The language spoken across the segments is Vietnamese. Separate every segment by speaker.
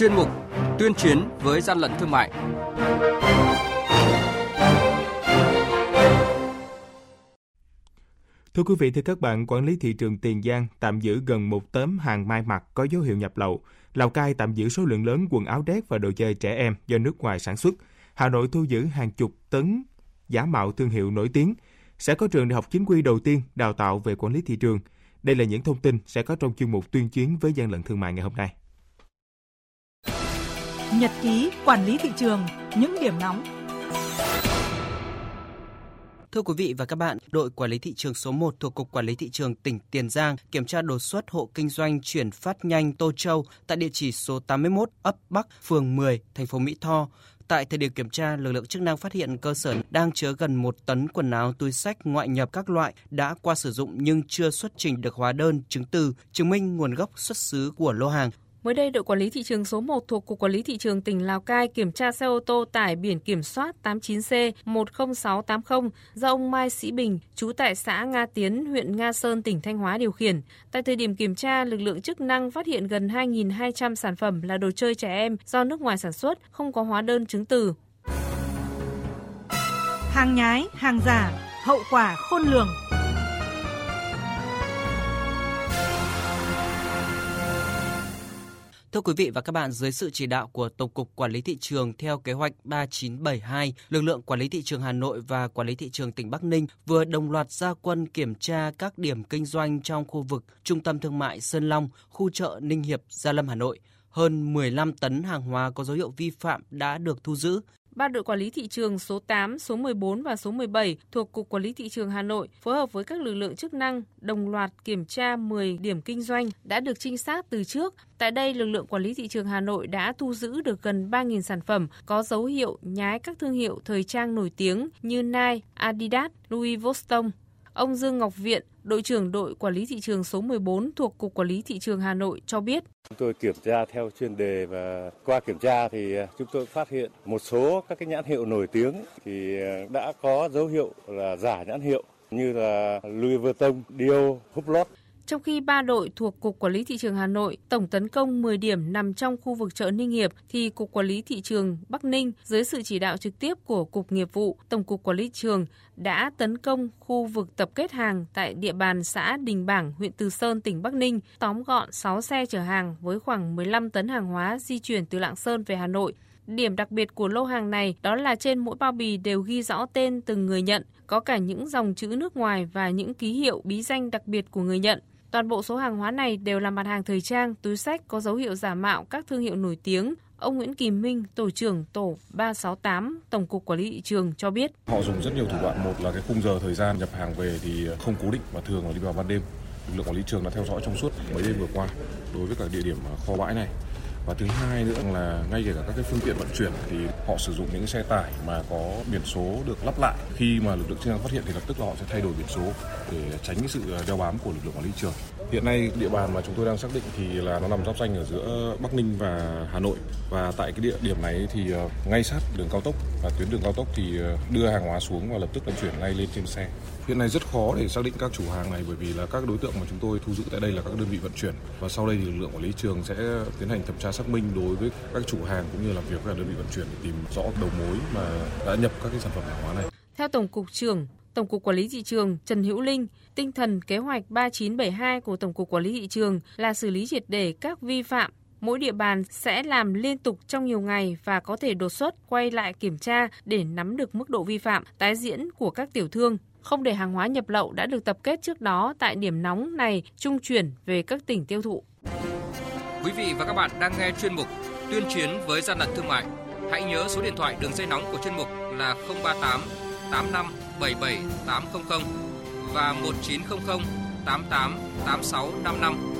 Speaker 1: chuyên mục Tuyên chiến với gian lận thương mại.
Speaker 2: Thưa quý vị, thưa các bạn, quản lý thị trường Tiền Giang tạm giữ gần một tấm hàng mai mặt có dấu hiệu nhập lậu. Lào Cai tạm giữ số lượng lớn quần áo đét và đồ chơi trẻ em do nước ngoài sản xuất. Hà Nội thu giữ hàng chục tấn giả mạo thương hiệu nổi tiếng. Sẽ có trường đại học chính quy đầu tiên đào tạo về quản lý thị trường. Đây là những thông tin sẽ có trong chuyên mục tuyên chiến với gian lận thương mại ngày hôm nay.
Speaker 3: Nhật ký quản lý thị trường, những điểm nóng
Speaker 4: Thưa quý vị và các bạn, đội quản lý thị trường số 1 thuộc Cục Quản lý Thị trường tỉnh Tiền Giang kiểm tra đột xuất hộ kinh doanh chuyển phát nhanh Tô Châu tại địa chỉ số 81 ấp Bắc, phường 10, thành phố Mỹ Tho. Tại thời điểm kiểm tra, lực lượng chức năng phát hiện cơ sở đang chứa gần một tấn quần áo túi sách ngoại nhập các loại đã qua sử dụng nhưng chưa xuất trình được hóa đơn, chứng từ, chứng minh nguồn gốc xuất xứ của lô hàng.
Speaker 5: Mới đây, đội quản lý thị trường số 1 thuộc Cục Quản lý Thị trường tỉnh Lào Cai kiểm tra xe ô tô tải biển kiểm soát 89C10680 do ông Mai Sĩ Bình, trú tại xã Nga Tiến, huyện Nga Sơn, tỉnh Thanh Hóa điều khiển. Tại thời điểm kiểm tra, lực lượng chức năng phát hiện gần 2.200 sản phẩm là đồ chơi trẻ em do nước ngoài sản xuất, không có hóa đơn chứng từ.
Speaker 3: Hàng nhái, hàng giả, hậu quả khôn lường.
Speaker 4: Thưa quý vị và các bạn, dưới sự chỉ đạo của Tổng cục Quản lý thị trường theo kế hoạch 3972, lực lượng quản lý thị trường Hà Nội và quản lý thị trường tỉnh Bắc Ninh vừa đồng loạt ra quân kiểm tra các điểm kinh doanh trong khu vực Trung tâm thương mại Sơn Long, khu chợ Ninh Hiệp, Gia Lâm, Hà Nội. Hơn 15 tấn hàng hóa có dấu hiệu vi phạm đã được thu giữ,
Speaker 5: Ba đội quản lý thị trường số 8, số 14 và số 17 thuộc Cục Quản lý Thị trường Hà Nội phối hợp với các lực lượng chức năng đồng loạt kiểm tra 10 điểm kinh doanh đã được trinh sát từ trước. Tại đây, lực lượng quản lý thị trường Hà Nội đã thu giữ được gần 3.000 sản phẩm có dấu hiệu nhái các thương hiệu thời trang nổi tiếng như Nike, Adidas, Louis Vuitton. Ông Dương Ngọc Viện, đội trưởng đội quản lý thị trường số 14 thuộc Cục Quản lý Thị trường Hà Nội cho biết.
Speaker 6: Chúng tôi kiểm tra theo chuyên đề và qua kiểm tra thì à, chúng tôi phát hiện một số các cái nhãn hiệu nổi tiếng thì à, đã có dấu hiệu là giả nhãn hiệu như là Louis Vuitton, Dior, Hublot.
Speaker 5: Trong khi ba đội thuộc Cục Quản lý Thị trường Hà Nội tổng tấn công 10 điểm nằm trong khu vực chợ Ninh Hiệp, thì Cục Quản lý Thị trường Bắc Ninh dưới sự chỉ đạo trực tiếp của Cục Nghiệp vụ, Tổng cục Quản lý Thị trường đã tấn công khu vực tập kết hàng tại địa bàn xã Đình Bảng, huyện Từ Sơn, tỉnh Bắc Ninh, tóm gọn 6 xe chở hàng với khoảng 15 tấn hàng hóa di chuyển từ Lạng Sơn về Hà Nội. Điểm đặc biệt của lô hàng này đó là trên mỗi bao bì đều ghi rõ tên từng người nhận, có cả những dòng chữ nước ngoài và những ký hiệu bí danh đặc biệt của người nhận. Toàn bộ số hàng hóa này đều là mặt hàng thời trang, túi sách có dấu hiệu giả mạo các thương hiệu nổi tiếng. Ông Nguyễn Kỳ Minh, tổ trưởng tổ 368 Tổng cục Quản lý thị trường cho biết.
Speaker 7: Họ dùng rất nhiều thủ đoạn, một là cái khung giờ thời gian nhập hàng về thì không cố định và thường là đi vào ban đêm. Lực lượng quản lý trường đã theo dõi trong suốt mấy đêm vừa qua đối với cả địa điểm kho bãi này và thứ hai nữa là ngay kể cả các cái phương tiện vận chuyển thì họ sử dụng những xe tải mà có biển số được lắp lại. Khi mà lực lượng chức năng phát hiện thì lập tức là họ sẽ thay đổi biển số để tránh cái sự đeo bám của lực lượng quản lý trường. Hiện nay địa bàn mà chúng tôi đang xác định thì là nó nằm giáp danh ở giữa Bắc Ninh và Hà Nội. Và tại cái địa điểm này thì ờ, ngay sát đường cao tốc và tuyến đường cao tốc thì đưa hàng hóa xuống và lập tức vận chuyển ngay lên trên xe hiện nay rất khó để xác định các chủ hàng này bởi vì là các đối tượng mà chúng tôi thu giữ tại đây là các đơn vị vận chuyển và sau đây thì lực lượng quản lý trường sẽ tiến hành thẩm tra xác minh đối với các chủ hàng cũng như làm việc với đơn vị vận chuyển để tìm rõ đầu mối mà đã nhập các cái sản phẩm hàng hóa này.
Speaker 5: Theo Tổng cục trưởng Tổng cục Quản lý thị trường Trần Hữu Linh, tinh thần kế hoạch 3972 của Tổng cục Quản lý thị trường là xử lý triệt để các vi phạm mỗi địa bàn sẽ làm liên tục trong nhiều ngày và có thể đột xuất quay lại kiểm tra để nắm được mức độ vi phạm, tái diễn của các tiểu thương không để hàng hóa nhập lậu đã được tập kết trước đó tại điểm nóng này trung chuyển về các tỉnh tiêu thụ.
Speaker 1: Quý vị và các bạn đang nghe chuyên mục Tuyên chiến với gian lận thương mại. Hãy nhớ số điện thoại đường dây nóng của chuyên mục là 038 85 77 800 và 1900 88 86 55.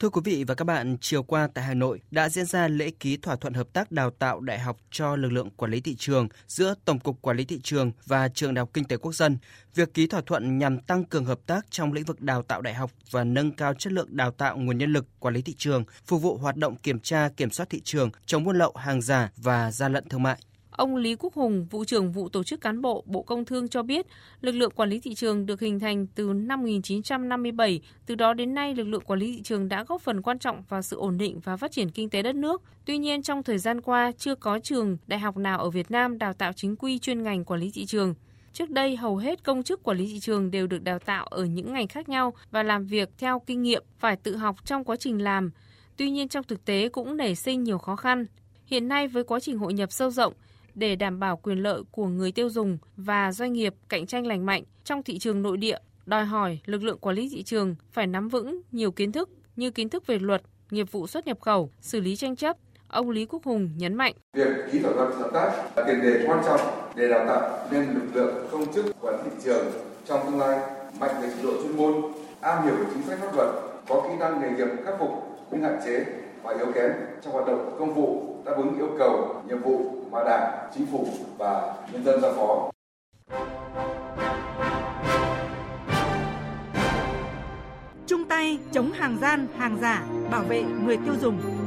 Speaker 4: Thưa quý vị và các bạn, chiều qua tại Hà Nội đã diễn ra lễ ký thỏa thuận hợp tác đào tạo đại học cho lực lượng quản lý thị trường giữa Tổng cục Quản lý thị trường và Trường Đại học Kinh tế Quốc dân. Việc ký thỏa thuận nhằm tăng cường hợp tác trong lĩnh vực đào tạo đại học và nâng cao chất lượng đào tạo nguồn nhân lực quản lý thị trường, phục vụ hoạt động kiểm tra, kiểm soát thị trường, chống buôn lậu, hàng giả và gian lận thương mại.
Speaker 5: Ông Lý Quốc Hùng, vụ trưởng vụ tổ chức cán bộ Bộ Công Thương cho biết, lực lượng quản lý thị trường được hình thành từ năm 1957, từ đó đến nay lực lượng quản lý thị trường đã góp phần quan trọng vào sự ổn định và phát triển kinh tế đất nước. Tuy nhiên trong thời gian qua chưa có trường đại học nào ở Việt Nam đào tạo chính quy chuyên ngành quản lý thị trường. Trước đây, hầu hết công chức quản lý thị trường đều được đào tạo ở những ngành khác nhau và làm việc theo kinh nghiệm, phải tự học trong quá trình làm. Tuy nhiên trong thực tế cũng nảy sinh nhiều khó khăn. Hiện nay với quá trình hội nhập sâu rộng, để đảm bảo quyền lợi của người tiêu dùng và doanh nghiệp cạnh tranh lành mạnh trong thị trường nội địa, đòi hỏi lực lượng quản lý thị trường phải nắm vững nhiều kiến thức như kiến thức về luật, nghiệp vụ xuất nhập khẩu, xử lý tranh chấp. Ông Lý Quốc Hùng nhấn mạnh.
Speaker 8: Việc ký thỏa thuận hợp tác là tiền đề quan trọng để đào tạo nên lực lượng công chức quản lý thị trường trong tương lai mạnh về trình độ chuyên môn, am hiểu về chính sách pháp luật, có kỹ năng nghề nghiệp khắc phục những hạn chế và yếu kém trong hoạt động công vụ đáp ứng yêu cầu nhiệm vụ mà Đảng, Chính phủ và nhân dân giao phó.
Speaker 3: Chung tay chống hàng gian, hàng giả, bảo vệ người tiêu dùng.